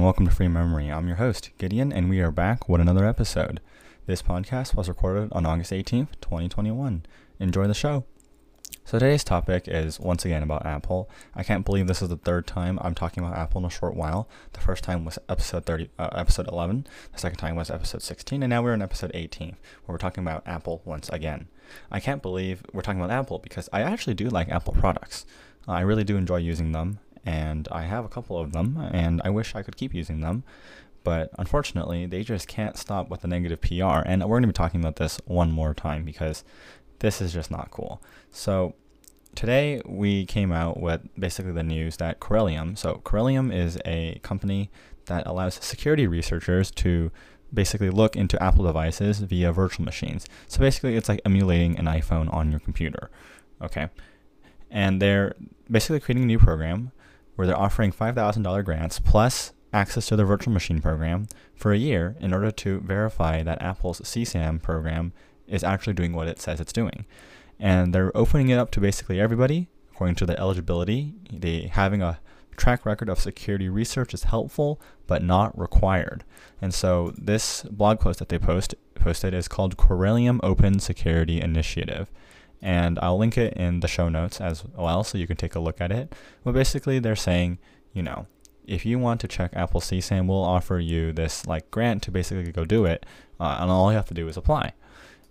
welcome to Free Memory. I'm your host, Gideon, and we are back with another episode. This podcast was recorded on August 18th, 2021. Enjoy the show. So today's topic is once again about Apple. I can't believe this is the third time I'm talking about Apple in a short while. The first time was episode 30, uh, episode 11. The second time was episode 16, and now we're in episode 18, where we're talking about Apple once again. I can't believe we're talking about Apple because I actually do like Apple products. I really do enjoy using them, and I have a couple of them, and I wish I could keep using them. But unfortunately, they just can't stop with the negative PR. And we're going to be talking about this one more time because this is just not cool. So today we came out with basically the news that Corellium, so Corellium is a company that allows security researchers to basically look into Apple devices via virtual machines. So basically it's like emulating an iPhone on your computer. Okay. And they're basically creating a new program where they're offering $5,000 grants plus access to their virtual machine program for a year in order to verify that Apple's CSAM program is actually doing what it says it's doing. And they're opening it up to basically everybody according to the eligibility. They having a track record of security research is helpful but not required. And so this blog post that they post posted is called Corellium Open Security Initiative. And I'll link it in the show notes as well so you can take a look at it. But basically they're saying, you know, if you want to check Apple CSAM, we'll offer you this like grant to basically go do it, uh, and all you have to do is apply.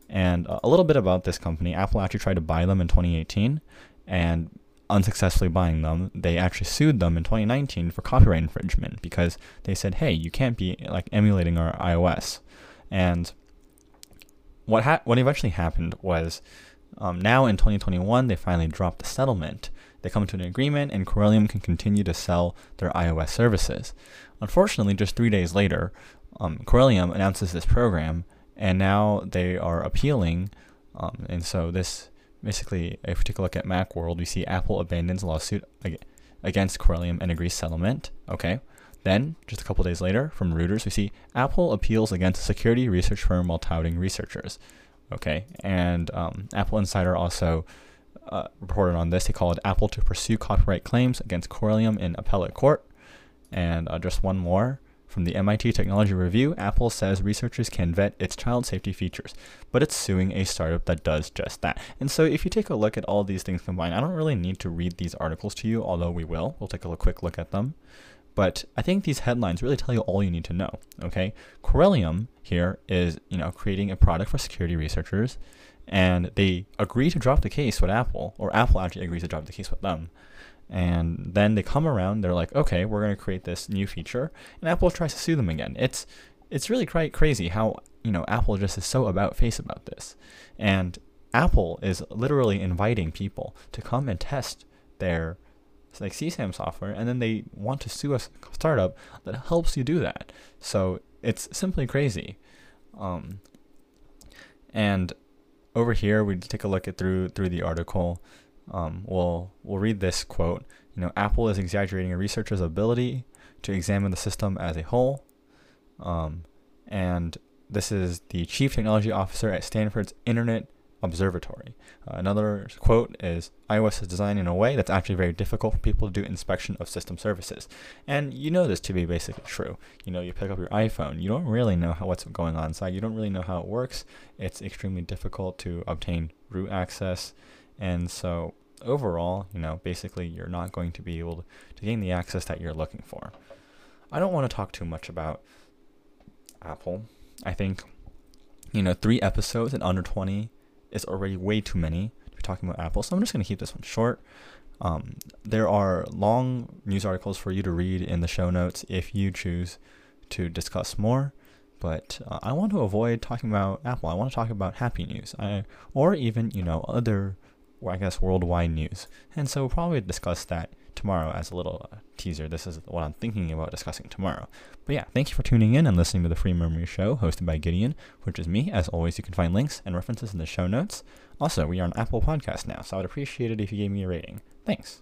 And a little bit about this company Apple actually tried to buy them in 2018 and unsuccessfully buying them, they actually sued them in 2019 for copyright infringement because they said, "Hey, you can't be like emulating our iOS." And what ha- what eventually happened was um, now in 2021 they finally dropped the settlement. They come to an agreement, and Corellium can continue to sell their iOS services. Unfortunately, just three days later, um, Corellium announces this program and now they are appealing. Um, and so this basically, if we take a look at Macworld, we see Apple abandons lawsuit against Corellium and agrees settlement. Okay. Then, just a couple days later, from Reuters, we see Apple appeals against a security research firm while touting researchers. Okay, and um, Apple Insider also uh, reported on this. They called Apple to pursue copyright claims against Corellium in appellate court. And uh, just one more. From the MIT Technology Review, Apple says researchers can vet its child safety features, but it's suing a startup that does just that. And so, if you take a look at all these things combined, I don't really need to read these articles to you, although we will. We'll take a quick look at them. But I think these headlines really tell you all you need to know. Okay, Corellium here is you know creating a product for security researchers, and they agree to drop the case with Apple, or Apple actually agrees to drop the case with them. And then they come around they're like okay we're going to create this new feature and apple tries to sue them again. It's it's really quite crazy how you know apple just is so about face about this. And apple is literally inviting people to come and test their like csam software and then they want to sue a startup that helps you do that. So it's simply crazy. Um, and over here we take a look at through through the article. Um, we'll we'll read this quote. You know, Apple is exaggerating a researcher's ability to examine the system as a whole, um, and this is the chief technology officer at Stanford's Internet Observatory. Uh, another quote is iOS is designed in a way that's actually very difficult for people to do inspection of system services. And you know this to be basically true. You know, you pick up your iPhone, you don't really know how, what's going on inside, you don't really know how it works. It's extremely difficult to obtain root access and so overall, you know, basically you're not going to be able to gain the access that you're looking for. I don't want to talk too much about Apple. I think, you know, three episodes in under 20 is already way too many to be talking about Apple. So I'm just going to keep this one short. Um, there are long news articles for you to read in the show notes if you choose to discuss more. But uh, I want to avoid talking about Apple. I want to talk about happy news, I, or even you know other I guess, worldwide news. And so we'll probably discuss that tomorrow as a little uh, teaser. This is what I'm thinking about discussing tomorrow. But yeah, thank you for tuning in and listening to the Free Memory Show hosted by Gideon, which is me. As always, you can find links and references in the show notes. Also, we are on Apple Podcast now, so I would appreciate it if you gave me a rating. Thanks.